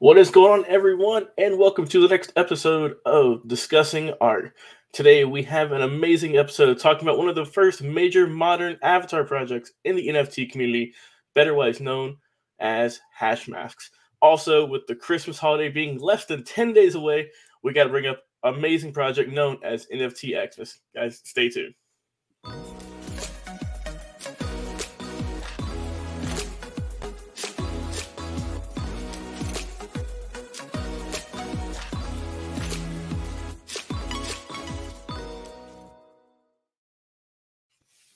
What is going on, everyone, and welcome to the next episode of Discussing Art. Today, we have an amazing episode talking about one of the first major modern avatar projects in the NFT community, betterwise known as hash masks. Also, with the Christmas holiday being less than 10 days away, we got to bring up amazing project known as NFT Xmas. Guys, stay tuned.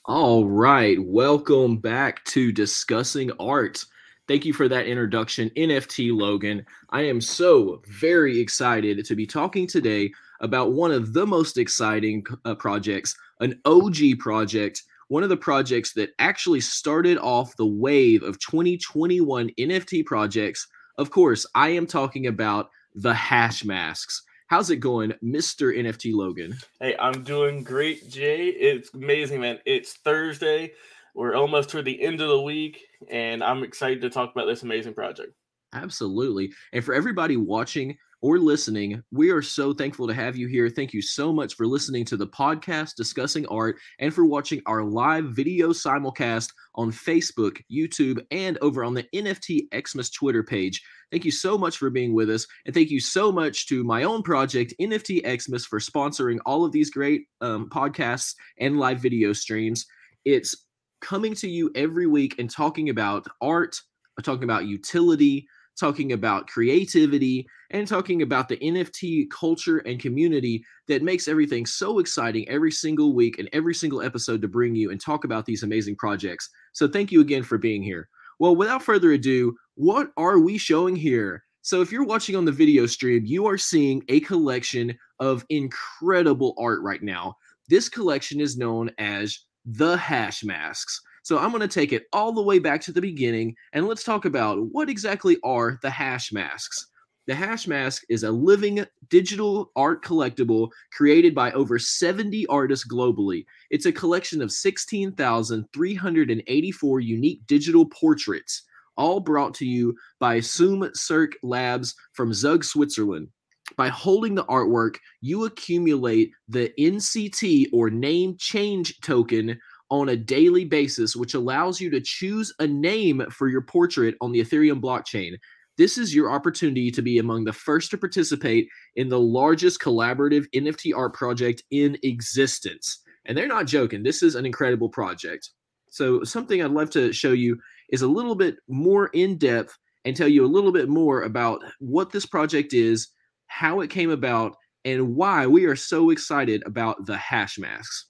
All right, welcome back to Discussing Art. Thank you for that introduction, NFT Logan. I am so very excited to be talking today about one of the most exciting uh, projects, an OG project, one of the projects that actually started off the wave of 2021 NFT projects. Of course, I am talking about the Hashmasks. How's it going, Mr. NFT Logan? Hey, I'm doing great, Jay. It's amazing, man. It's Thursday. We're almost toward the end of the week, and I'm excited to talk about this amazing project. Absolutely. And for everybody watching or listening, we are so thankful to have you here. Thank you so much for listening to the podcast discussing art and for watching our live video simulcast on Facebook, YouTube, and over on the NFT Xmas Twitter page. Thank you so much for being with us. And thank you so much to my own project, NFT Xmas, for sponsoring all of these great um, podcasts and live video streams. It's coming to you every week and talking about art, talking about utility, talking about creativity, and talking about the NFT culture and community that makes everything so exciting every single week and every single episode to bring you and talk about these amazing projects. So, thank you again for being here. Well, without further ado, what are we showing here? So, if you're watching on the video stream, you are seeing a collection of incredible art right now. This collection is known as the Hashmasks. So I'm going to take it all the way back to the beginning and let's talk about what exactly are the hash masks. The hash mask is a living digital art collectible created by over 70 artists globally. It's a collection of 16,384 unique digital portraits, all brought to you by Suum Cuique Labs from Zug, Switzerland. By holding the artwork, you accumulate the NCT or name change token on a daily basis, which allows you to choose a name for your portrait on the Ethereum blockchain. This is your opportunity to be among the first to participate in the largest collaborative NFT art project in existence. And they're not joking. This is an incredible project. So, something I'd love to show you is a little bit more in depth and tell you a little bit more about what this project is, how it came about, and why we are so excited about the Hashmasks.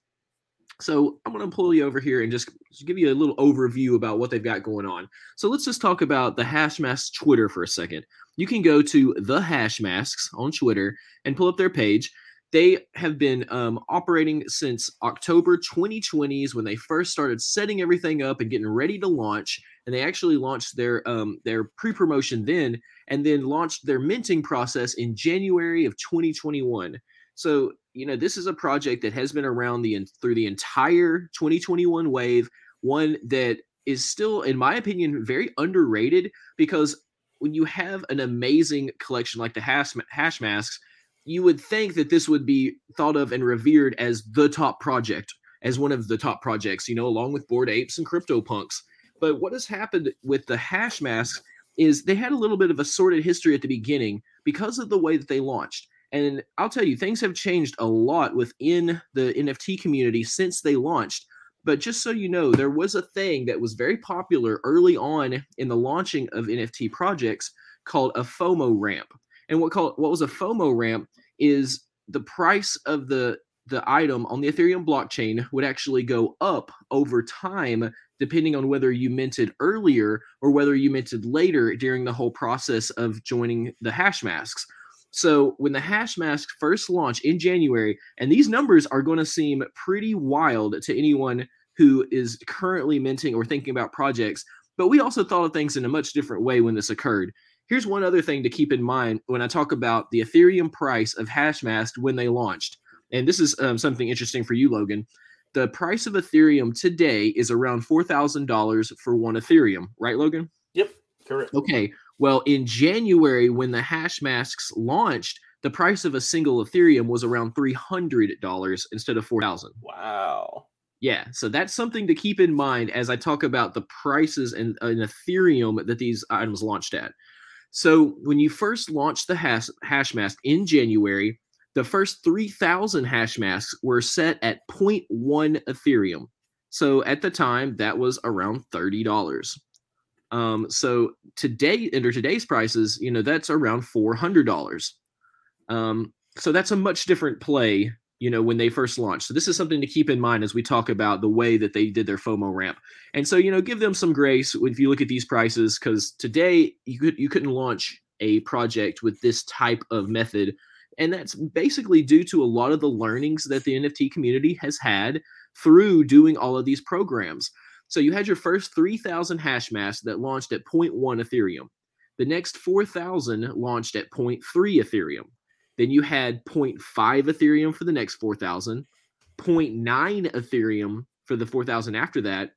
So I'm going to pull you over here and just give you a little overview about what they've got going on. So let's just talk about the Hashmasks Twitter for a second. You can go to the Hashmasks on Twitter and pull up their page. They have been um, operating since October 2020s when they first started setting everything up and getting ready to launch. And they actually launched their um, their pre promotion then, and then launched their minting process in January of 2021. So, you know, this is a project that has been around the through the entire 2021 wave, one that is still in my opinion very underrated because when you have an amazing collection like the hash, Hashmasks, you would think that this would be thought of and revered as the top project, as one of the top projects, you know, along with Bored Apes and Crypto Punks. But what has happened with the Hashmasks is they had a little bit of a sordid history at the beginning because of the way that they launched. And I'll tell you, things have changed a lot within the NFT community since they launched. But just so you know, there was a thing that was very popular early on in the launching of NFT projects called a FOMO ramp. And what called what was a FOMO ramp is the price of the the item on the Ethereum blockchain would actually go up over time depending on whether you minted earlier or whether you minted later during the whole process of joining the Hashmasks. So when the hash mask first launched in January, and these numbers are going to seem pretty wild to anyone who is currently minting or thinking about projects, but we also thought of things in a much different way when this occurred. Here's one other thing to keep in mind when I talk about the Ethereum price of Hashmasks when they launched. And this is um, something interesting for you, Logan. The price of Ethereum today is around $4,000 for one Ethereum, right, Logan? Yep. Correct. Okay. Well, in January, when the hash masks launched, the price of a single Ethereum was around three hundred dollars instead of four thousand. Wow. Yeah, so that's something to keep in mind as I talk about the prices in, in Ethereum that these items launched at. So when you first launched the hash, hash mask in January, the first 3,000 hash masks were set at 0.1 Ethereum. So at the time, that was around $30. Um, so today, under today's prices, you know, that's around $400. Um, so that's a much different play, you know, when they first launched. So this is something to keep in mind as we talk about the way that they did their FOMO ramp. And so, you know, give them some grace if you look at these prices, because today you could you couldn't launch a project with this type of method. And that's basically due to a lot of the learnings that the NFT community has had through doing all of these programs. So you had your first 3,000 hash masks that launched at 0.1 Ethereum. The next 4,000 launched at 0.3 Ethereum. Then you had 0.5 Ethereum for the next 4,000, 0.9 Ethereum for the 4,000 after that.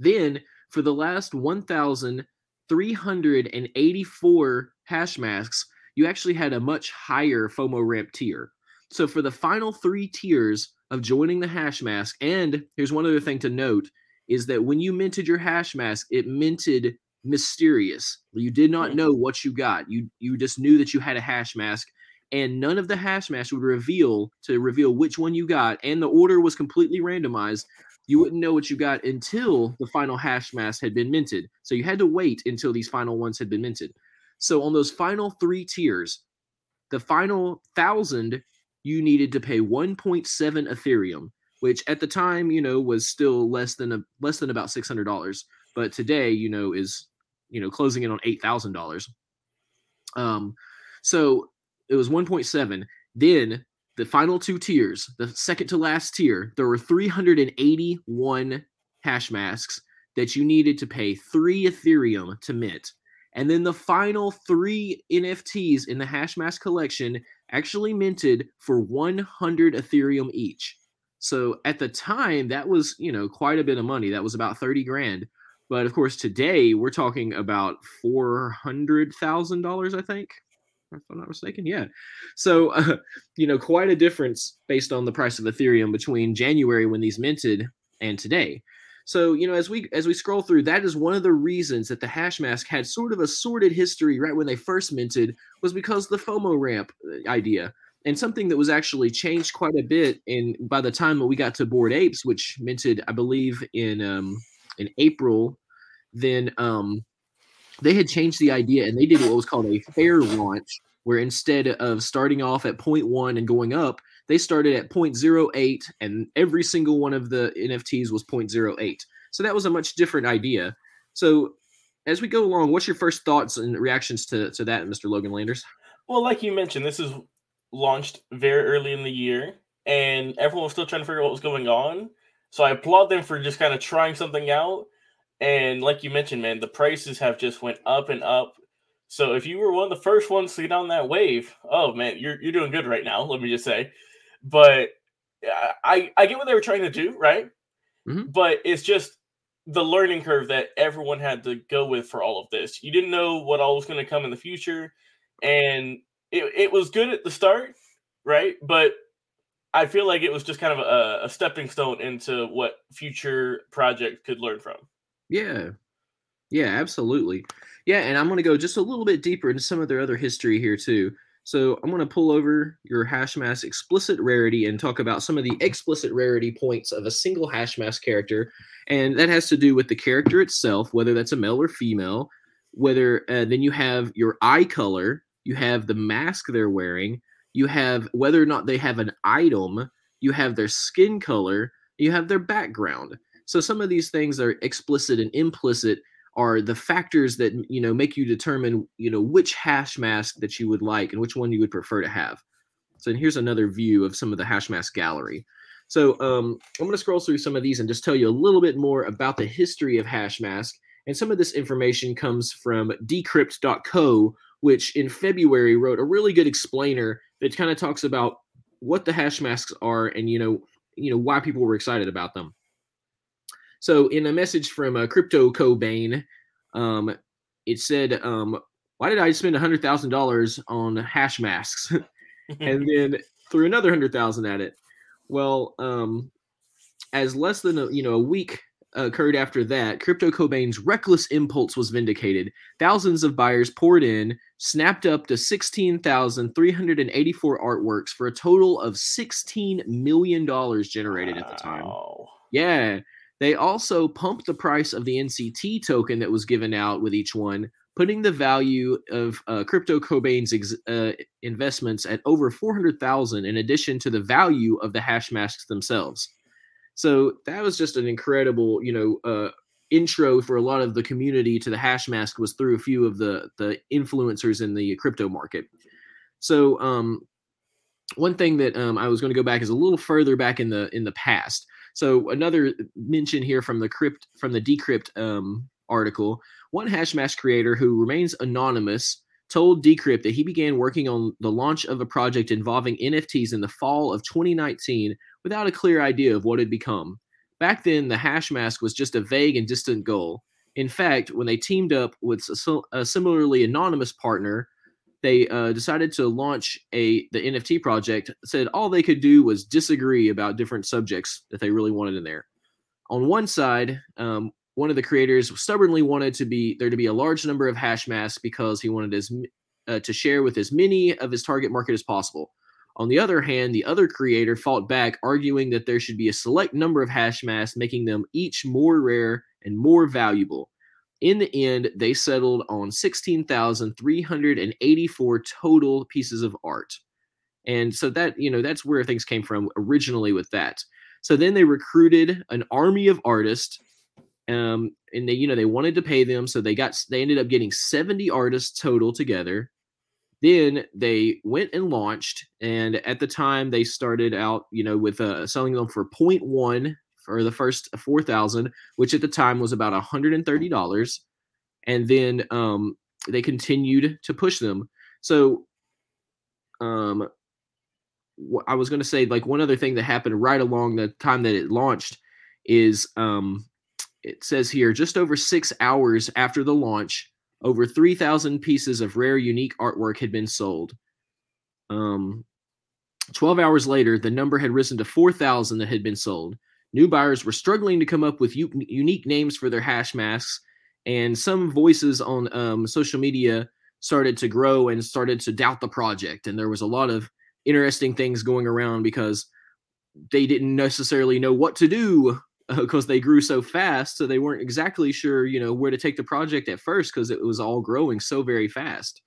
Then for the last 1,384 hash masks, you actually had a much higher FOMO ramp tier. So for the final three tiers of joining the hash mask, and here's one other thing to note is that when you minted your hash mask, it minted mysterious. You did not know what you got. You you just knew that you had a hash mask, and none of the hash masks would reveal to reveal which one you got, and the order was completely randomized. You wouldn't know what you got until the final hash mask had been minted. So you had to wait until these final ones had been minted. So on those final three tiers, the final thousand, you needed to pay 1.7 Ethereum which at the time, you know, was still less than a less than about six hundred dollars, but today, you know, is you know closing in on eight thousand dollars. Um, so it was one point seven. Then the final two tiers, the second to last tier, there were three hundred and eighty-one hash masks that you needed to pay three Ethereum to mint. And then the final three NFTs in the hash mask collection actually minted for 100 Ethereum each. So at the time, that was, you know, quite a bit of money. That was about 30 grand. But of course, today we're talking about $400,000, I think, if I'm not mistaken. Yeah. So, uh, you know, quite a difference based on the price of Ethereum between January when these minted and today. So, you know, as we as we scroll through, that is one of the reasons that the hash mask had sort of a sordid history right when they first minted was because the FOMO ramp uh, idea and something that was actually changed quite a bit in by the time that we got to Bored Apes, which minted, I believe, in um, in April, then um, they had changed the idea and they did what was called a fair launch, where instead of starting off at 0.1 and going up, they started at 0.08 and every single one of the NFTs was 0.08. So that was a much different idea. So as we go along, what's your first thoughts and reactions to, to that, Mr. Logan Landers? Well, like you mentioned, this is launched very early in the year, and everyone was still trying to figure out what was going on. So I applaud them for just kind of trying something out. And like you mentioned, man, the prices have just went up and up. So if you were one of the first ones to get on that wave, oh man, you're you're doing good right now. Let me just say, but I I get what they were trying to do, right? Mm-hmm. But it's just the learning curve that everyone had to go with for all of this. You didn't know what all was going to come in the future, and it, it was good at the start, right? But I feel like it was just kind of a, a stepping stone into what future projects could learn from. Yeah. Yeah, absolutely. Yeah, and I'm going to go just a little bit deeper into some of their other history here too. So I'm going to pull over your hash mask explicit rarity and talk about some of the explicit rarity points of a single hash mask character, and that has to do with the character itself, whether that's a male or female. Whether uh, then you have your eye color, you have the mask they're wearing, you have whether or not they have an item, you have their skin color, you have their background. So some of these things are explicit and implicit are the factors that you know make you determine you know which hash mask that you would like and which one you would prefer to have. So here's another view of some of the hash mask gallery. So um, I'm going to scroll through some of these and just tell you a little bit more about the history of hash mask. And some of this information comes from decrypt.co, which in February wrote a really good explainer that kind of talks about what the hash masks are and you know you know why people were excited about them. So in a message from uh, Crypto Cobain, um, it said, um, "Why did I spend hundred thousand dollars on hash masks?" and then threw another hundred thousand at it. Well, um, as less than a, you know a week occurred after that, Crypto Cobain's reckless impulse was vindicated. Thousands of buyers poured in, snapped up to 16,384 artworks for a total of $16 million generated wow. at the time. Yeah. They also pumped the price of the NCT token that was given out with each one, putting the value of uh, Crypto Cobain's ex- uh, investments at over 400,000 in addition to the value of the hash masks themselves. So that was just an incredible, you know, uh, intro for a lot of the community to the hash mask was through a few of the the influencers in the crypto market. So um, one thing that um, I was going to go back is a little further back in the in the past. So another mention here from the crypt from the decrypt um, article. One hash mask creator who remains anonymous told Decrypt that he began working on the launch of a project involving NFTs in the fall of 2019 without a clear idea of what it had become. Back then, the hash mask was just a vague and distant goal. In fact, when they teamed up with a, similarly anonymous partner, they uh, decided to launch a the NFT project. Said all they could do was disagree about different subjects that they really wanted in there. On one side, um, one of the creators stubbornly wanted to be there to be a large number of hash masks because he wanted as uh, to share with as many of his target market as possible. On the other hand, the other creator fought back, arguing that there should be a select number of hash masks, making them each more rare and more valuable. In the end, they settled on 16,384 total pieces of art. And so that, you know, that's where things came from originally with that. So then they recruited an army of artists um, and they, you know, they wanted to pay them, so they got they ended up getting 70 artists total together. Then they went and launched, and at the time they started out, you know, with uh, selling them for 0.1 for the first 4,000, which at the time was about $130, and then um, they continued to push them. So, um, I was going to say like one other thing that happened right along the time that it launched is um, it says here just over six hours after the launch over 3,000 pieces of rare, unique artwork had been sold. Um, 12 hours later, the number had risen to 4,000 that had been sold. New buyers were struggling to come up with u- unique names for their hash masks, and some voices on um, social media started to grow and started to doubt the project. And there was a lot of interesting things going around because they didn't necessarily know what to do because they grew so fast so they weren't exactly sure you know where to take the project at first because it was all growing so very fast.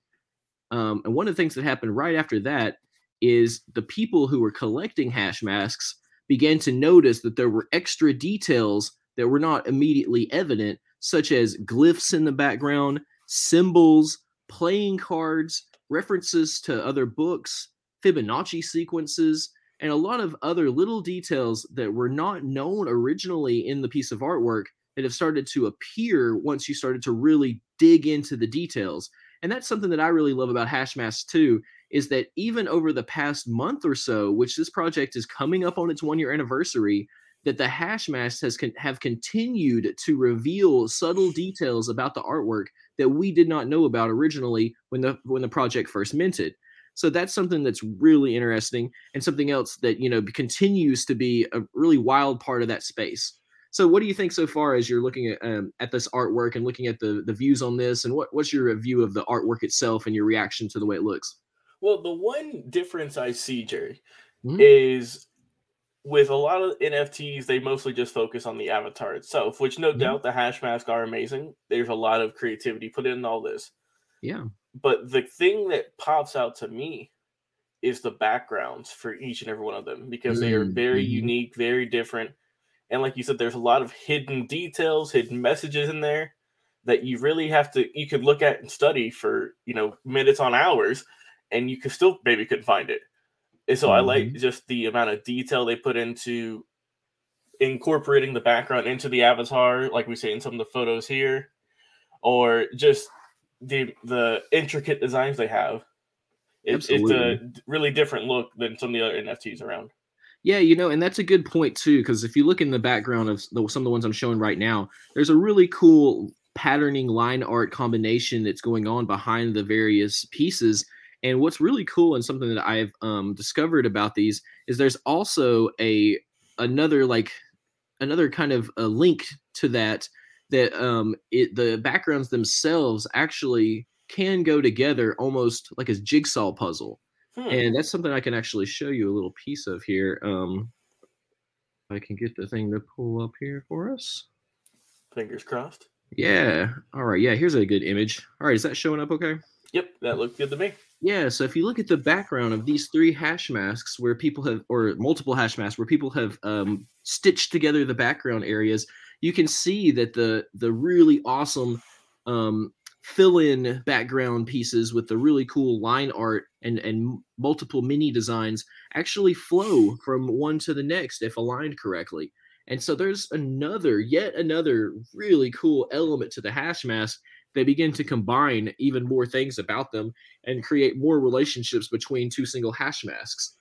Um, and one of the things that happened right after that is the people who were collecting hash masks began to notice that there were extra details that were not immediately evident such as glyphs in the background symbols playing cards references to other books fibonacci sequences and a lot of other little details that were not known originally in the piece of artwork that have started to appear once you started to really dig into the details. And that's something that I really love about Hashmask too, is that even over the past month or so, which this project is coming up on its one year anniversary, that the Hashmask has con- have continued to reveal subtle details about the artwork that we did not know about originally when the when the project first minted. So that's something that's really interesting and something else that, you know, continues to be a really wild part of that space. So what do you think so far as you're looking at um, at this artwork and looking at the the views on this and what what's your view of the artwork itself and your reaction to the way it looks? Well, the one difference I see, Jerry, mm-hmm. is with a lot of NFTs, they mostly just focus on the avatar itself, which no mm-hmm. doubt the hash mask are amazing. There's a lot of creativity put in all this. Yeah. But the thing that pops out to me is the backgrounds for each and every one of them because they are very mm-hmm. unique, very different. And like you said, there's a lot of hidden details, hidden messages in there that you really have to you could look at and study for you know minutes on hours and you could still maybe couldn't find it. And so mm-hmm. I like mm-hmm. just the amount of detail they put into incorporating the background into the avatar, like we say in some of the photos here, or just the the intricate designs they have. It, it's a really different look than some of the other NFTs around. Yeah, you know, and that's a good point too, because if you look in the background of the, some of the ones I'm showing right now, there's a really cool patterning line art combination that's going on behind the various pieces. And what's really cool and something that I've um, discovered about these is there's also a another like another kind of a link to that that um it the backgrounds themselves actually can go together almost like a jigsaw puzzle. Hmm. and that's something i can actually show you a little piece of here um i can get the thing to pull up here for us. Fingers crossed. Yeah. All right. Yeah here's a good image. All right is that showing up okay? Yep that looked good to me. Yeah, so if you look at the background of these three hash masks where people have, or multiple hash masks where people have um, stitched together the background areas, you can see that the the really awesome um, fill-in background pieces with the really cool line art and and multiple mini designs actually flow from one to the next if aligned correctly. And so there's another, yet another really cool element to the hash mask they begin to combine even more things about them and create more relationships between two single hash masks.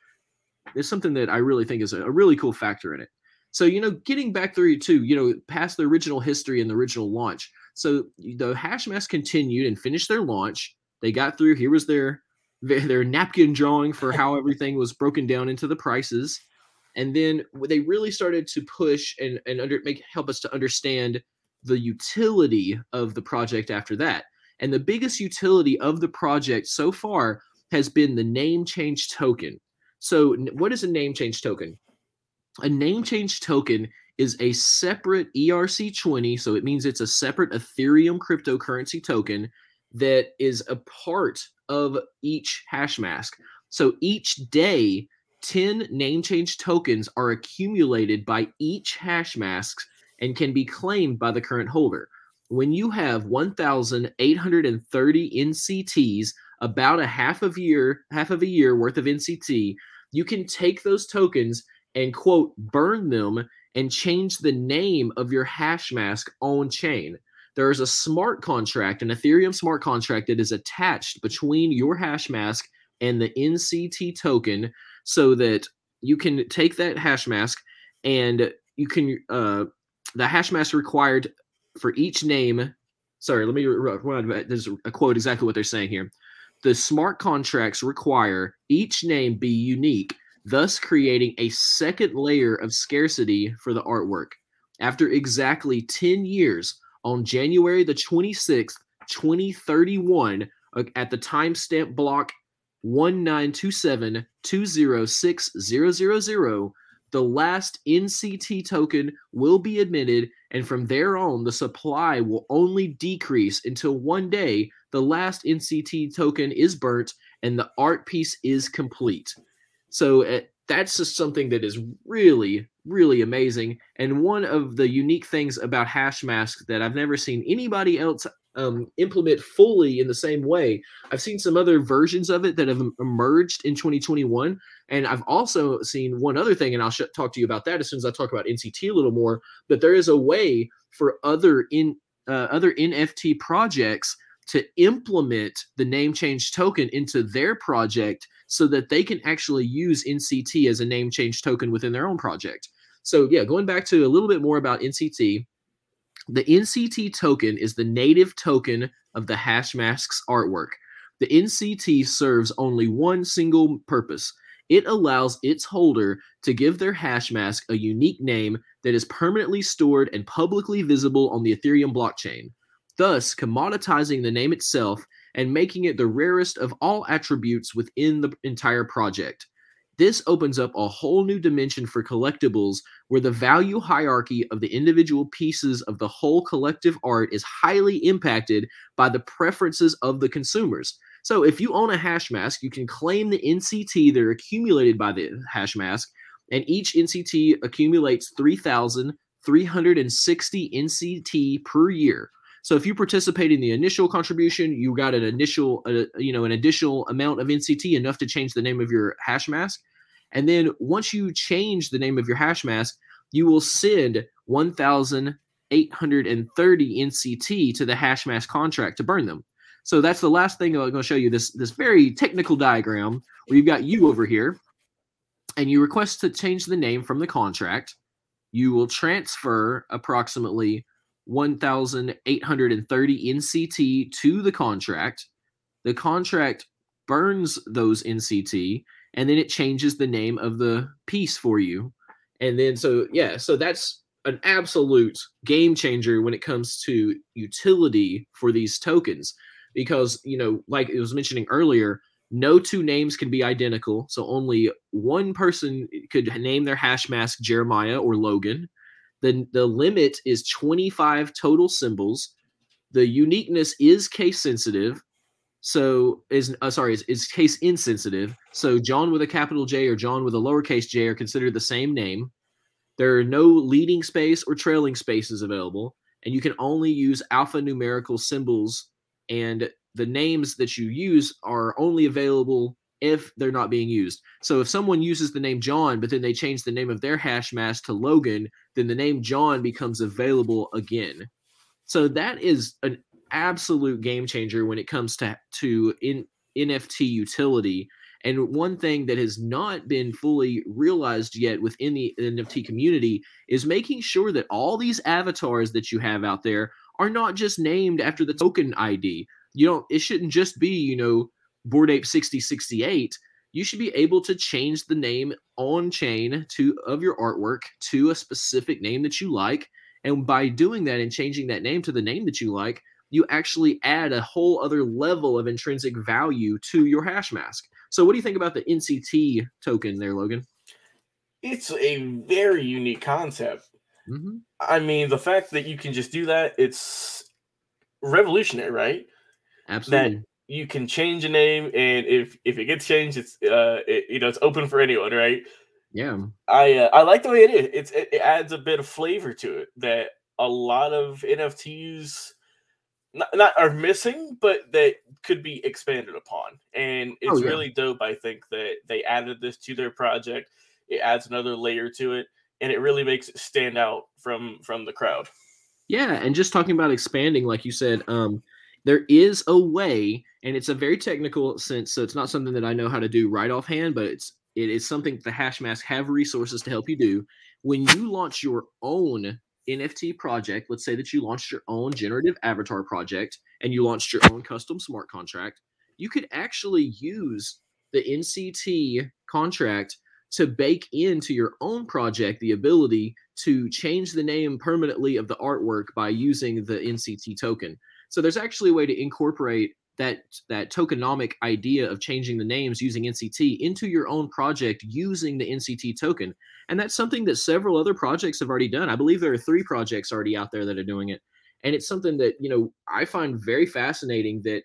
It's something that I really think is a, a really cool factor in it. So, you know, getting back through to, you know, past the original history and the original launch. So the hash mask continued and finished their launch. They got through. Here was their their napkin drawing for how everything was broken down into the prices. And then they really started to push and, and under make help us to understand the utility of the project after that. And the biggest utility of the project so far has been the name change token. So, what is a name change token? A name change token is a separate ERC20, so it means it's a separate Ethereum cryptocurrency token that is a part of each hash mask. So each day, 10 name change tokens are accumulated by each hash mask and can be claimed by the current holder. When you have 1,830 NCTs, about a half of year, half of a year worth of NCT, you can take those tokens and quote burn them and change the name of your hash mask on chain. There is a smart contract, an Ethereum smart contract that is attached between your hash mask and the NCT token so that you can take that hash mask and you can uh, the hash mask required for each name. Sorry, let me run. There's a quote exactly what they're saying here. The smart contracts require each name be unique, thus creating a second layer of scarcity for the artwork. After exactly 10 years, on January the 26th, 2031, uh, at the timestamp block 1927206000, the last NCT token will be admitted, and from there on, the supply will only decrease until one day the last NCT token is burnt and the art piece is complete. So uh, that's just something that is really, really amazing. And one of the unique things about hash Hashmask that I've never seen anybody else um, implement fully in the same way. I've seen some other versions of it that have emerged in 2021, and I've also seen one other thing, and I'll sh- talk to you about that as soon as I talk about NCT a little more. But there is a way for other in uh, other NFT projects to implement the name change token into their project so that they can actually use NCT as a name change token within their own project. So yeah, going back to a little bit more about NCT, the NCT token is the native token of the Hash Hashmask's artwork. The NCT serves only one single purpose. It allows its holder to give their hash mask a unique name that is permanently stored and publicly visible on the Ethereum blockchain, thus commoditizing the name itself and making it the rarest of all attributes within the entire project. This opens up a whole new dimension for collectibles where the value hierarchy of the individual pieces of the whole collective art is highly impacted by the preferences of the consumers. So if you own a hash mask, you can claim the NCT that are accumulated by the hash mask, and each NCT accumulates 3,360 NCT per year. So if you participate in the initial contribution, you got an initial, uh, you know, an additional amount of NCT enough to change the name of your hash mask. And then once you change the name of your hash mask, you will send 1,830 NCT to the hash mask contract to burn them. So that's the last thing I'm going to show you this this very technical diagram where you've got you over here, and you request to change the name from the contract. You will transfer approximately 1,830 NCT to the contract. The contract burns those NCT and then it changes the name of the piece for you. And then, so yeah, so that's an absolute game changer when it comes to utility for these tokens because, you know, like it was mentioning earlier, no two names can be identical. So only one person could name their hash mask Jeremiah or Logan. The, the limit is 25 total symbols. The uniqueness is case sensitive. So is uh, sorry, is, is case insensitive. So John with a capital J or John with a lowercase j are considered the same name. There are no leading space or trailing spaces available, and you can only use alphanumerical symbols and the names that you use are only available if they're not being used. So if someone uses the name John, but then they change the name of their hash mask to Logan, then the name John becomes available again. So that is an absolute game changer when it comes to to in, NFT utility. And one thing that has not been fully realized yet within the NFT community is making sure that all these avatars that you have out there are not just named after the token ID you don't it shouldn't just be you know bored ape 6068 you should be able to change the name on chain to of your artwork to a specific name that you like. And by doing that and changing that name to the name that you like you actually add a whole other level of intrinsic value to your hash mask. So what do you think about the nct token there logan? It's a very unique concept. Mm-hmm. i mean the fact that you can just do that it's revolutionary right? Absolutely. That you can change a name, and if if it gets changed, it's uh, it, you know, it's open for anyone, right? Yeah. I uh, I like the way it is. It's it, it adds a bit of flavor to it that a lot of NFTs not, not are missing, but that could be expanded upon. And oh, it's oh, yeah. really dope. I think that they added this to their project. It adds another layer to it, and it really makes it stand out from from the crowd. Yeah, and just talking about expanding, like you said, um, there is a way, and it's a very technical sense, so it's not something that I know how to do right offhand, but it's it is something the hash Hashmask have resources to help you do. When you launch your own NFT project, let's say that you launched your own generative avatar project and you launched your own custom smart contract, you could actually use the NCT contract to bake into your own project the ability to change the name permanently of the artwork by using the NCT token. So there's actually a way to incorporate that that tokenomic idea of changing the names using NCT into your own project using the NCT token. And that's something that several other projects have already done. I believe there are three projects already out there that are doing it. And it's something that, you know, I find very fascinating that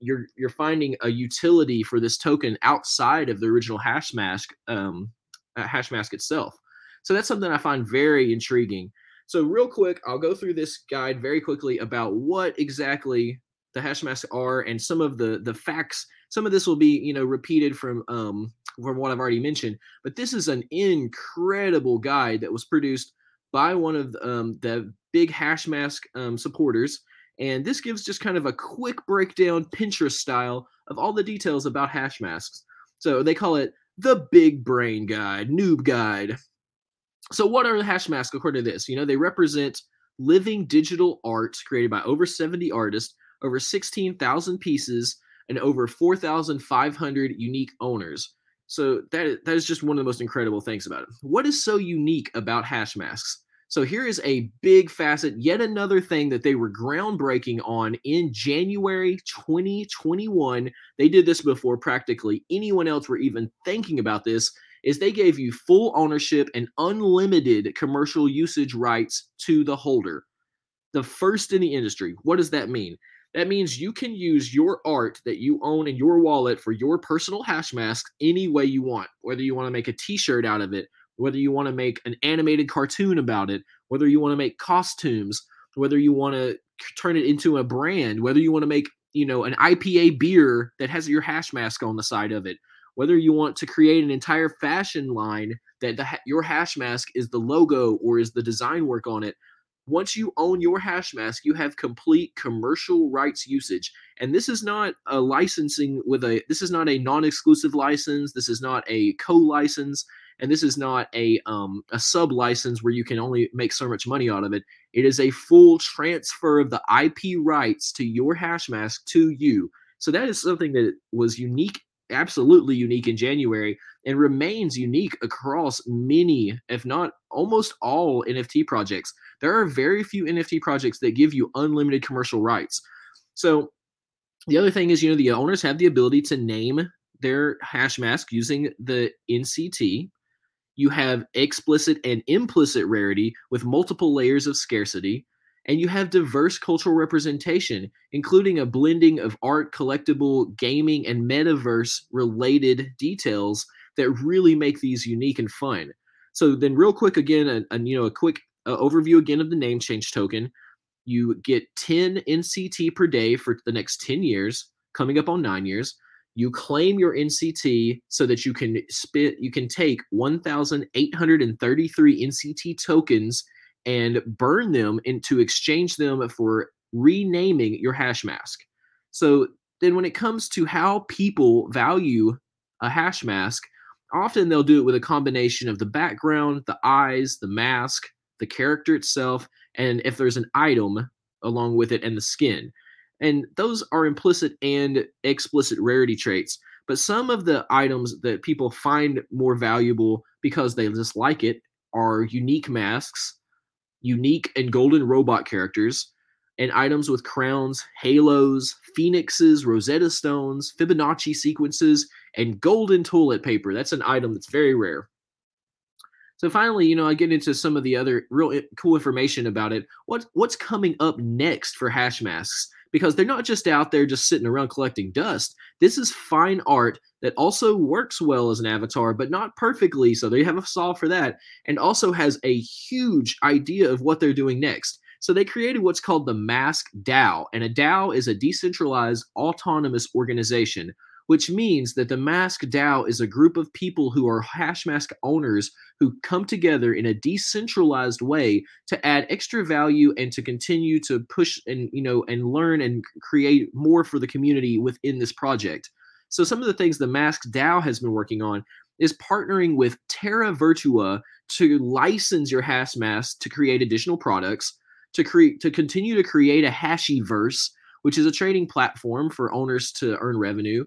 you're you're finding a utility for this token outside of the original hash mask um, uh, hash mask itself. So that's something I find very intriguing. So, real quick, I'll go through this guide very quickly about what exactly the hash masks are and some of the the facts. Some of this will be, you know, repeated from um from what I've already mentioned, but this is an incredible guide that was produced by one of um, the big hash mask um, supporters. And this gives just kind of a quick breakdown, Pinterest style, of all the details about hash masks. So they call it the Big Brain Guide, Noob Guide. So, what are the hash masks according to this? You know, they represent living digital art created by over 70 artists, over 16,000 pieces, and over 4,500 unique owners. So that that is just one of the most incredible things about it. What is so unique about hash masks? So here is a big facet, yet another thing that they were groundbreaking on in January 2021. They did this before practically anyone else were even thinking about this is they gave you full ownership and unlimited commercial usage rights to the holder. The first in the industry. What does that mean? That means you can use your art that you own in your wallet for your personal hash mask any way you want. Whether you want to make a t-shirt out of it, whether you want to make an animated cartoon about it, whether you want to make costumes, whether you want to turn it into a brand, whether you want to make, you know, an IPA beer that has your hash mask on the side of it, whether you want to create an entire fashion line that the, your hash mask is the logo or is the design work on it once you own your hash mask you have complete commercial rights usage and this is not a licensing with a this is not a non-exclusive license this is not a co-license and this is not a um, a sub license where you can only make so much money out of it. It is a full transfer of the IP rights to your hash mask to you. So that is something that was unique, absolutely unique in January, and remains unique across many, if not almost all NFT projects. There are very few NFT projects that give you unlimited commercial rights. So the other thing is, you know, the owners have the ability to name their hash mask using the NCT. You have explicit and implicit rarity with multiple layers of scarcity. And you have diverse cultural representation, including a blending of art, collectible, gaming, and metaverse related details that really make these unique and fun. So then, real quick again, and, and you know, a quick uh, overview again of the name change token. You get 10 NCT per day for the next 10 years, coming up on nine years. You claim your NCT so that you can spit you can take 1,833 NCT tokens and burn them into exchange them for renaming your hash mask. So then when it comes to how people value a hash mask, often they'll do it with a combination of the background, the eyes, the mask, the character itself, and if there's an item along with it and the skin. And those are implicit and explicit rarity traits. But some of the items that people find more valuable because they just like it are unique masks, unique and golden robot characters, and items with crowns, halos, phoenixes, Rosetta stones, Fibonacci sequences, and golden toilet paper. That's an item that's very rare. So finally, you know, I get into some of the other real cool information about it. What what's coming up next for hash masks? Because they're not just out there just sitting around collecting dust. This is fine art that also works well as an avatar, but not perfectly. So they have a solve for that, and also has a huge idea of what they're doing next. So they created what's called the Mask DAO, and a DAO is a decentralized autonomous organization which means that the Mask DAO is a group of people who are Hashmask owners who come together in a decentralized way to add extra value and to continue to push and you know and learn and create more for the community within this project. So some of the things the Mask DAO has been working on is partnering with Terra Virtua to license your Hash Hashmask to create additional products, to create to continue to create a Hashiverse, which is a trading platform for owners to earn revenue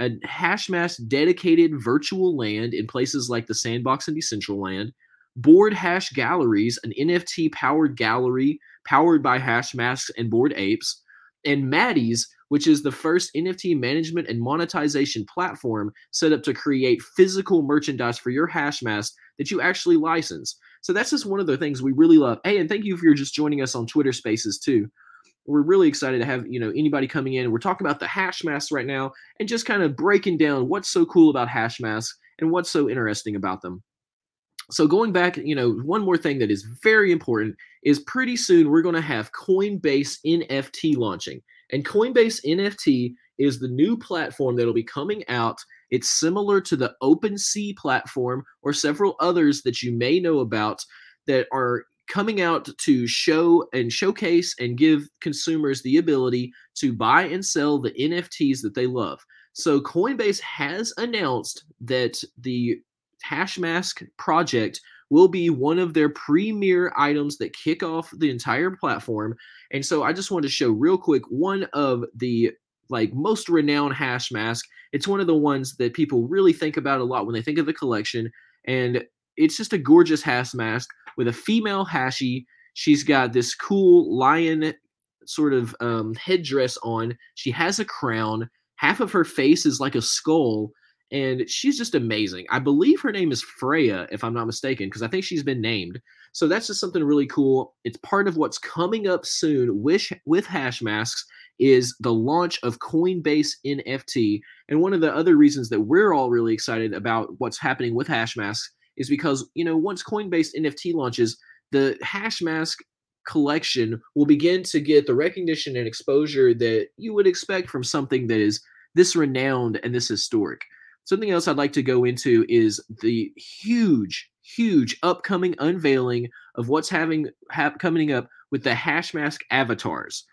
a Hashmask dedicated virtual land in places like the Sandbox and Decentraland, Board Hash Galleries, an NFT powered gallery powered by Hashmasks and Bored Apes, and Maddie's, which is the first NFT management and monetization platform set up to create physical merchandise for your Hashmask that you actually license. So that's just one of the things we really love. Hey, and thank you for just joining us on Twitter Spaces too we're really excited to have you know anybody coming in. We're talking about the hash masks right now and just kind of breaking down what's so cool about hash masks and what's so interesting about them. So going back, you know, one more thing that is very important is pretty soon we're going to have Coinbase NFT launching. And Coinbase NFT is the new platform that'll be coming out. It's similar to the OpenSea platform or several others that you may know about that are coming out to show and showcase and give consumers the ability to buy and sell the NFTs that they love. So Coinbase has announced that the Hashmask project will be one of their premier items that kick off the entire platform. And so I just wanted to show real quick one of the like most renowned hash mask. It's one of the ones that people really think about a lot when they think of the collection and it's just a gorgeous Hashmask with a female hashi. She's got this cool lion sort of um, headdress on. She has a crown. Half of her face is like a skull, and she's just amazing. I believe her name is Freya, if I'm not mistaken, because I think she's been named. So that's just something really cool. It's part of what's coming up soon with with hash masks is the launch of Coinbase NFT. And one of the other reasons that we're all really excited about what's happening with Hashmasks is because you know once Coinbase NFT launches, the Hashmask collection will begin to get the recognition and exposure that you would expect from something that is this renowned and this historic. Something else I'd like to go into is the huge, huge upcoming unveiling of what's having ha- coming up with the Hashmask avatars.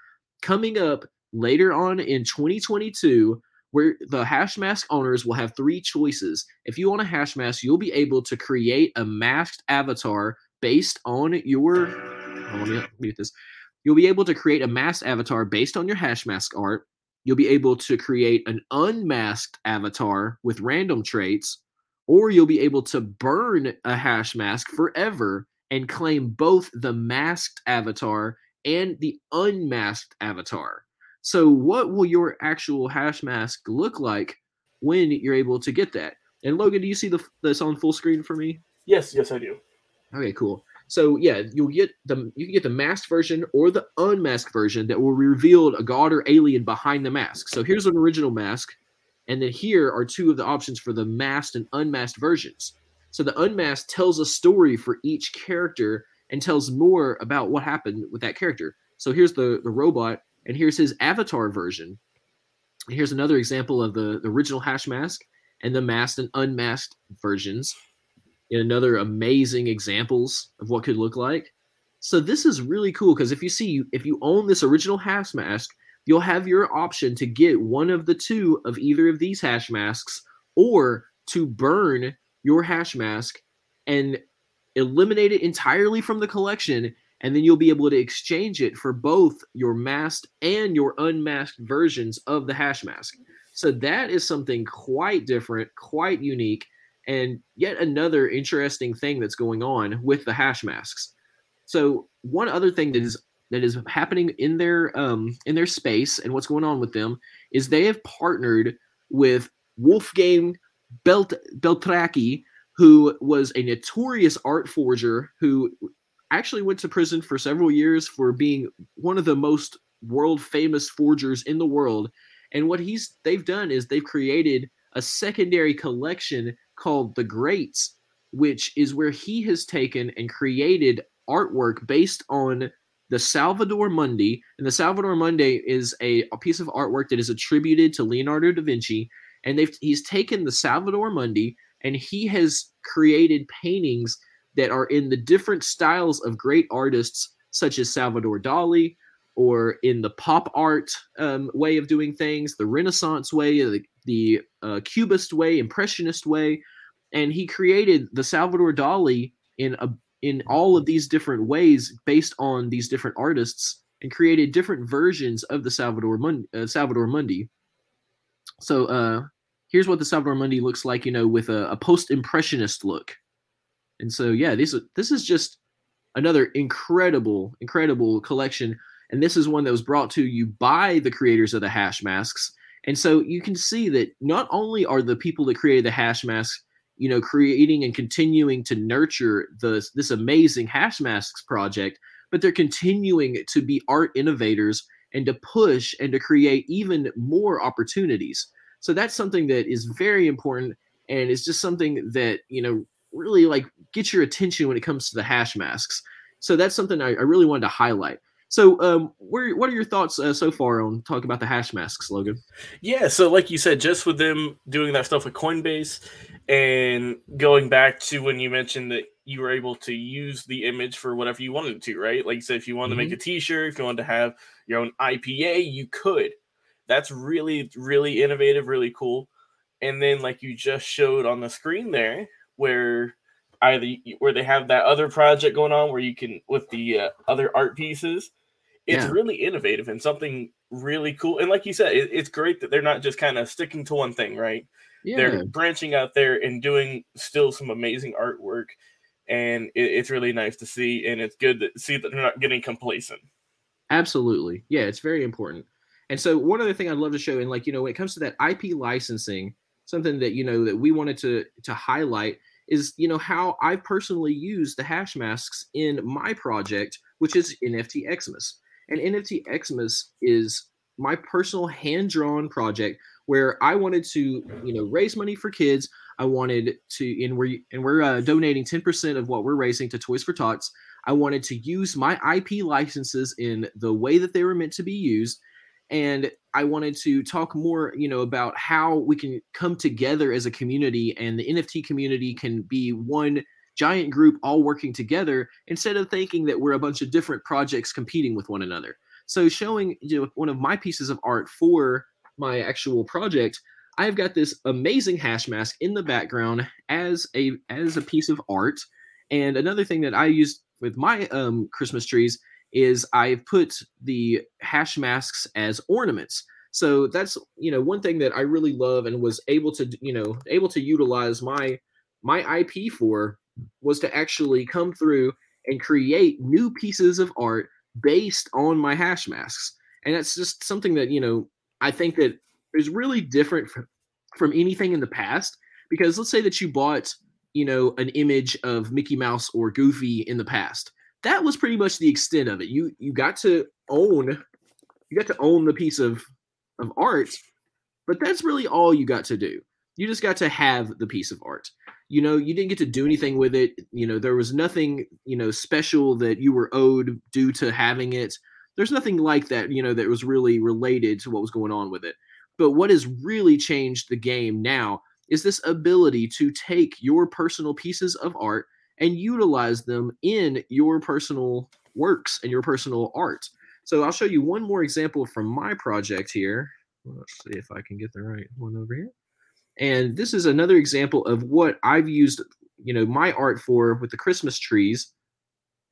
Coming up later on in 2022, where the hash mask owners will have three choices. If you want a hash mask, you'll be able to create a masked avatar based on your. Oh, let me mute this. You'll be able to create a masked avatar based on your hash mask art. You'll be able to create an unmasked avatar with random traits, or you'll be able to burn a hash mask forever and claim both the masked avatar and the unmasked avatar. So, what will your actual hash mask look like when you're able to get that? And Logan, do you see the this on full screen for me? Yes, yes, I do. Okay, cool. So yeah, you'll get the you can get the masked version or the unmasked version that will reveal a god or alien behind the mask. So here's an original mask, and then here are two of the options for the masked and unmasked versions. So the unmasked tells a story for each character and tells more about what happened with that character. So here's the the robot, and here's his avatar version. And here's another example of the, the original hash mask and the masked and unmasked versions in another amazing examples of what could look like. So this is really cool because if you see if you own this original hash mask, you'll have your option to get one of the two of either of these hash masks or to burn your hash mask and eliminate it entirely from the collection and then you'll be able to exchange it for both your masked and your unmasked versions of the hash mask. So that is something quite different, quite unique and yet another interesting thing that's going on with the hash masks. So one other thing that is that is happening in their um, in their space and what's going on with them is they have partnered with Wolfgang Belt Beltracchi, who was a notorious art forger who actually went to prison for several years for being one of the most world famous forgers in the world. And what he's they've done is they've created a secondary collection called The Greats, which is where he has taken and created artwork based on the Salvator Mundi. And the Salvator Mundi is a, a piece of artwork that is attributed to Leonardo da Vinci. And they've, he's taken the Salvator Mundi and he has created paintings that are in the different styles of great artists such as Salvador Dali, or in the pop art um, way of doing things, the Renaissance way, the, the uh, Cubist way, Impressionist way, and he created the Salvador Dali in a in all of these different ways based on these different artists and created different versions of the Salvator Mundi. Uh, Salvator Mundi. So uh, here's what the Salvator Mundi looks like, you know, with a, a post-impressionist look. And so yeah, this this is just another incredible, incredible collection and this is one that was brought to you by the creators of the hash masks. And so you can see that not only are the people that created the hash masks, you know, creating and continuing to nurture the this amazing hash masks project, but they're continuing to be art innovators and to push and to create even more opportunities. So that's something that is very important and it's just something that, you know, really like get your attention when it comes to the hash masks. So that's something I, I really wanted to highlight. So, um, where, what are your thoughts uh, so far on talking about the hash masks, Logan? Yeah, so like you said, just with them doing that stuff with Coinbase and going back to when you mentioned that you were able to use the image for whatever you wanted to, right? Like you said, if you wanted mm-hmm. to make mm-hmm. a T-shirt, if you wanted to have your own IPA, you could. That's really, really innovative, really cool. And then, like you just showed on the screen there, where either where they have that other project going on where you can with the uh, other art pieces it's yeah. really innovative and something really cool. And like you said, it, it's great that they're not just kind of sticking to one thing, right? Yeah. They're branching out there and doing still some amazing artwork. And it, it's really nice to see. And it's good to see that they're not getting complacent. Absolutely. Yeah, it's very important. And so one other thing I'd love to show, and like, you know, when it comes to that IP licensing, something that, you know, that we wanted to to highlight is, you know, how I personally use the hash masks in my project, which is NFT Xmas. And NFT Xmas is my personal hand-drawn project where I wanted to, you know, raise money for kids. I wanted to, and we're and we're uh, donating 10% of what we're raising to Toys for Tots. I wanted to use my IP licenses in the way that they were meant to be used, and I wanted to talk more, you know, about how we can come together as a community, and the NFT community can be one giant group all working together instead of thinking that we're a bunch of different projects competing with one another. So showing you know one of my pieces of art for my actual project, I've got this amazing hash mask in the background as a as a piece of art. And another thing that I used with my um, Christmas trees is I've put the hash masks as ornaments. So that's you know one thing that I really love and was able to you know able to utilize my my IP for was to actually come through and create new pieces of art based on my hash masks. And that's just something that, you know, I think that is really different from, from anything in the past. Because let's say that you bought, you know, an image of Mickey Mouse or Goofy in the past. That was pretty much the extent of it. You you got to own you got to own the piece of of art, but that's really all you got to do. You just got to have the piece of art you know you didn't get to do anything with it you know there was nothing you know special that you were owed due to having it there's nothing like that you know that was really related to what was going on with it but what has really changed the game now is this ability to take your personal pieces of art and utilize them in your personal works and your personal art so i'll show you one more example from my project here let's see if i can get the right one over here and this is another example of what I've used, you know, my art for with the Christmas trees.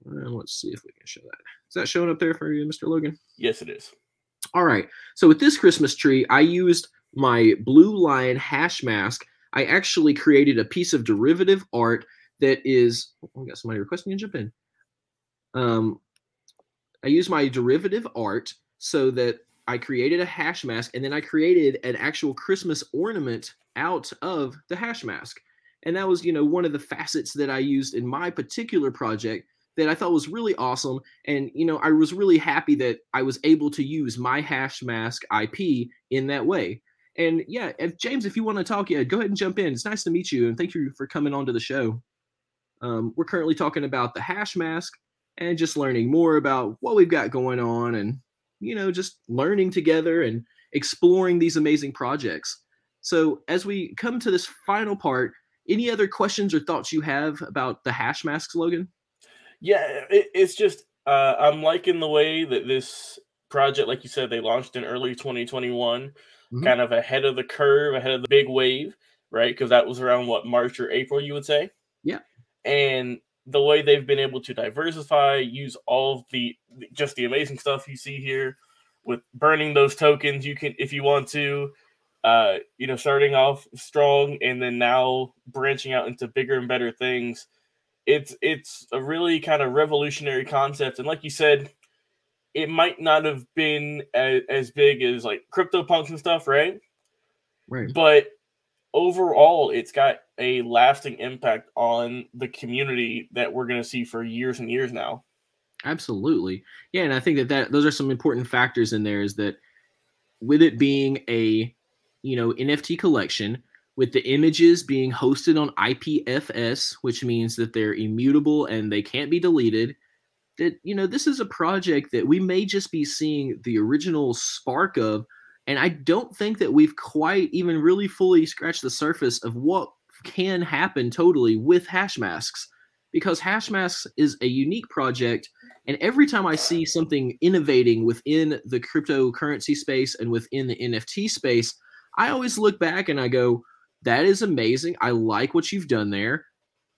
And let's see if we can show that. Is that showing up there for you, Mr. Logan? Yes, it is. All right. So with this Christmas tree, I used my blue line hash mask. I actually created a piece of derivative art that is. Oh, I got somebody requesting to jump in. Um, I use my derivative art so that I created a hash mask and then I created an actual Christmas ornament out of the hash mask. And that was, you know, one of the facets that I used in my particular project that I thought was really awesome. And, you know, I was really happy that I was able to use my hash mask IP in that way. And yeah, if James, if you want to talk, yeah, go ahead and jump in. It's nice to meet you and thank you for coming on to the show. Um, we're currently talking about the hash mask and just learning more about what we've got going on and, you know, just learning together and exploring these amazing projects. So as we come to this final part, any other questions or thoughts you have about the hash masks, Logan? Yeah, it, it's just uh, I'm liking the way that this project, like you said, they launched in early 2021, mm-hmm. kind of ahead of the curve, ahead of the big wave, right? Because that was around what March or April, you would say. Yeah. And the way they've been able to diversify, use all the just the amazing stuff you see here with burning those tokens. You can, if you want to, uh, you know, starting off strong and then now branching out into bigger and better things. It's it's a really kind of revolutionary concept, and like you said, it might not have been as, as big as like CryptoPunks and stuff, right? Right. But overall, it's got a lasting impact on the community that we're going to see for years and years now. Absolutely, yeah, and I think that that those are some important factors in there. Is that with it being a you know NFT collection with the images being hosted on IPFS, which means that they're immutable and they can't be deleted. That you know this is a project that we may just be seeing the original spark of, and I don't think that we've quite even really fully scratched the surface of what can happen totally with hash masks because hash masks is a unique project and every time i see something innovating within the cryptocurrency space and within the nft space I always look back and I go, that is amazing. I like what you've done there.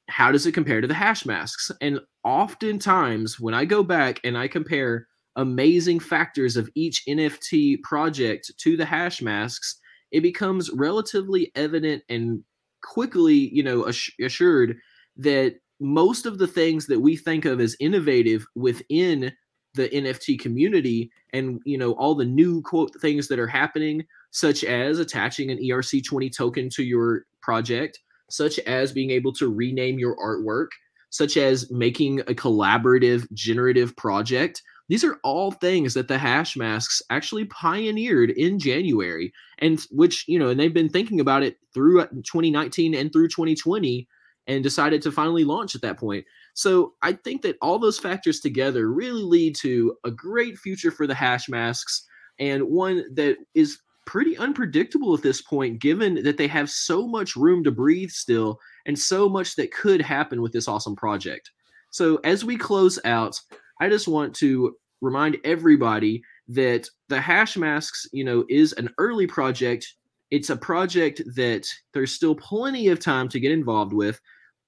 How does it compare to the hash masks? And oftentimes, when I go back and I compare amazing factors of each NFT project to the hash masks, it becomes relatively evident and quickly, you know, assured that most of the things that we think of as innovative within the NFT community and you know all the new quote things that are happening such as attaching an ERC20 token to your project, such as being able to rename your artwork, such as making a collaborative generative project. These are all things that the hash masks actually pioneered in January, and which, you know, and they've been thinking about it through uh, 2019 and through 2020 and decided to finally launch at that point. So I think that all those factors together really lead to a great future for the hash masks and one that is pretty unpredictable at this point, given that they have so much room to breathe still and so much that could happen with this awesome project. So, as we close out, I just want to remind everybody that the hash masks, you know, is an early project. It's a project that there's still plenty of time to get involved with.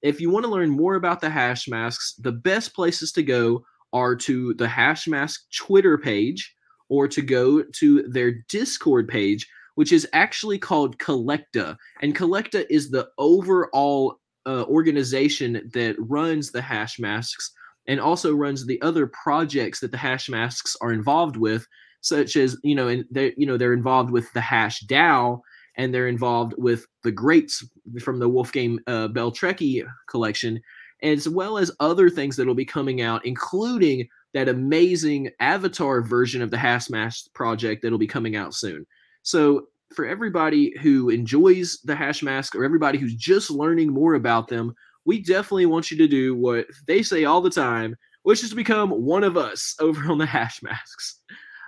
If you want to learn more about the hash masks, the best places to go are to the hash mask Twitter page or to go to their Discord page, which is actually called Collecta. And Collecta is the overall uh, organization that runs the hash masks and also runs the other projects that the hash masks are involved with, such as you know, and they you know they're involved with the hash DAO and they're involved with the greats from the Wolfgang uh, Beltracchi collection, as well as other things that will be coming out, including that amazing avatar version of the hash mask project that'll be coming out soon. So for everybody who enjoys the hash mask or everybody who's just learning more about them, we definitely want you to do what they say all the time, which is to become one of us over on the hash masks.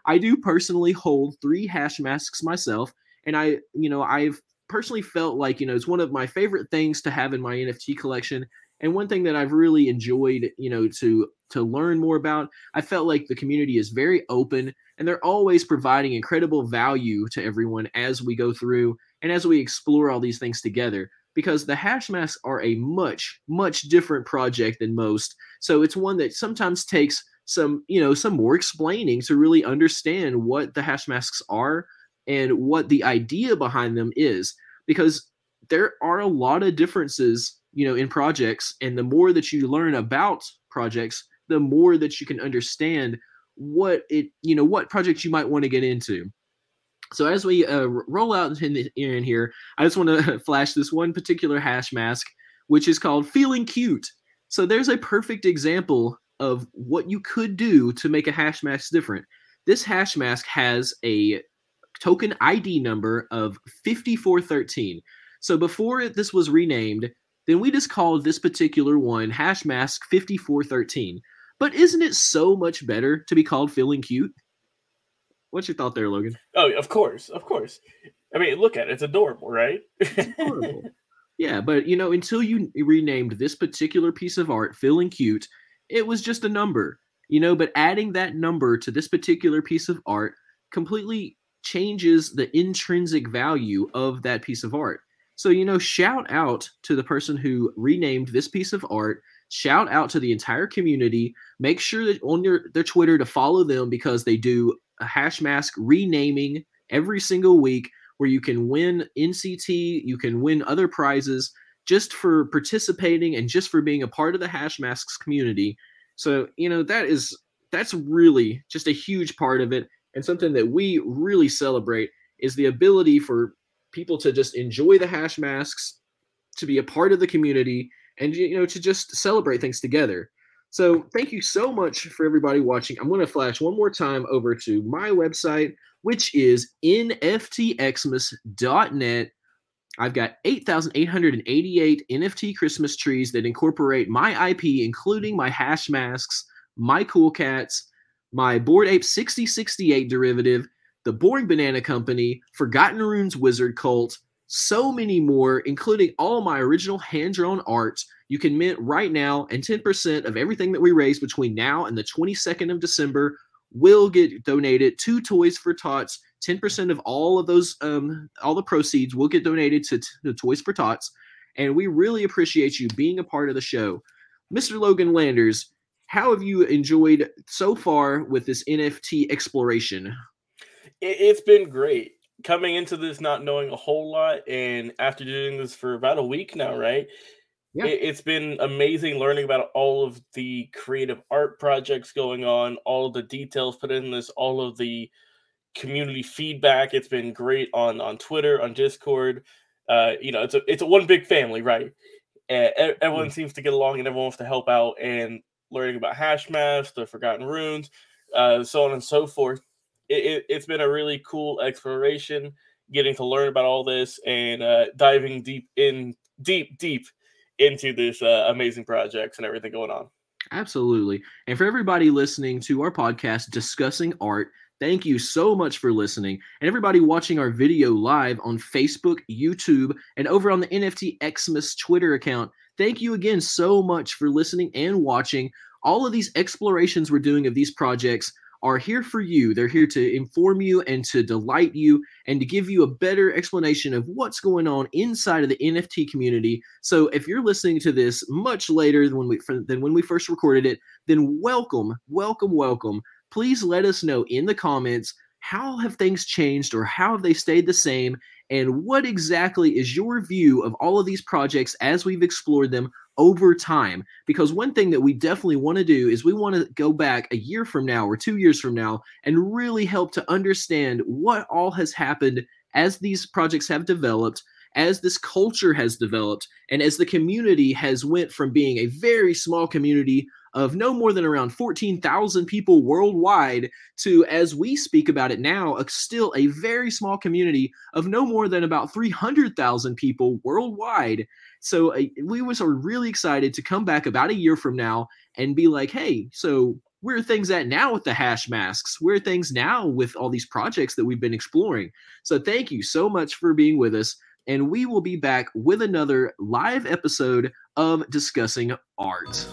I do personally hold three hash masks myself, and I, you know, I've personally felt like, you know, it's one of my favorite things to have in my NFT collection. And one thing that I've really enjoyed, you know, to to learn more about, I felt like the community is very open and they're always providing incredible value to everyone as we go through and as we explore all these things together because the hash masks are a much much different project than most. So it's one that sometimes takes some you know some more explaining to really understand what the hash masks are and what the idea behind them is because there are a lot of differences you know in projects and the more that you learn about projects the more that you can understand what it you know what projects you might want to get into so as we uh, roll out in, the, in here, I just want to flash this one particular hash mask, which is called Feeling Cute. So there's a perfect example of what you could do to make a hash mask different. This hash mask has a token ID number of 5413. So before this was renamed, then we just called this particular one hash mask 5413. But isn't it so much better to be called Feeling Cute? What's your thought there, Logan? Oh, of course, of course. I mean, look at it; it's adorable, right? adorable. Yeah, but you know, until you renamed this particular piece of art "Feeling Cute," it was just a number, you know. But adding that number to this particular piece of art completely changes the intrinsic value of that piece of art. So, you know, shout out to the person who renamed this piece of art. Shout out to the entire community. Make sure that on your their Twitter to follow them because they do a hash mask renaming every single week where you can win NCT, you can win other prizes just for participating and just for being a part of the hash masks community. So, you know, that is that's really just a huge part of it and something that we really celebrate is the ability for people to just enjoy the hash masks, to be a part of the community and you know to just celebrate things together. So thank you so much for everybody watching. I'm going to flash one more time over to my website, which is nftxmas.net. I've got 8,888 NFT Christmas trees that incorporate my IP, including my hash masks, my cool cats, my Bored Ape 6068 derivative, the Boring Banana Company, Forgotten Runes Wizard Cult, so many more, including all my original hand drawn art you can mint right now, and 10% of everything that we raise between now and the 22nd of December will get donated to Toys for Tots. 10% of all of those, um, all the proceeds will get donated to, to Toys for Tots. And we really appreciate you being a part of the show. Mr. Logan Landers, how have you enjoyed so far with this NFT exploration? It's been great coming into this not knowing a whole lot and after doing this for about a week now right yeah. it, has been amazing learning about all of the creative art projects going on, all of the details put in this, all of the community feedback. It's been great on on Twitter, on Discord. Uh, you know, it's a it's a one big family, right? Uh, everyone mm. seems to get along and everyone wants to help out and learning about hash masks, the forgotten runes, uh, so on and so forth. It, it, has been a really cool exploration, getting to learn about all this and uh, diving deep in deep deep into this uh, amazing projects and everything going on. Absolutely. And for everybody listening to our podcast discussing art, thank you so much for listening. And everybody watching our video live on Facebook, YouTube, and over on the NFT Xmas Twitter account, thank you again so much for listening and watching. All of these explorations we're doing of these projects are here for you. They're here to inform you and to delight you and to give you a better explanation of what's going on inside of the NFT community. So if you're listening to this much later than when we than when we first recorded it, then welcome, welcome, welcome. Please let us know in the comments how have things changed or how have they stayed the same and what exactly is your view of all of these projects as we've explored them over time? Because one thing that we definitely want to do is we want to go back a year from now or 2 years from now and really help to understand what all has happened as these projects have developed as this culture has developed and as the community has went from being a very small community of no more than around 14,000 people worldwide to, as we speak about it now, a, still a very small community of no more than about 300,000 people worldwide. So uh, we was are really excited to come back about a year from now and be like, hey, so where are things at now with the hash masks? Where are things now with all these projects that we've been exploring? So thank you so much for being with us. And we will be back with another live episode of Discussing Art.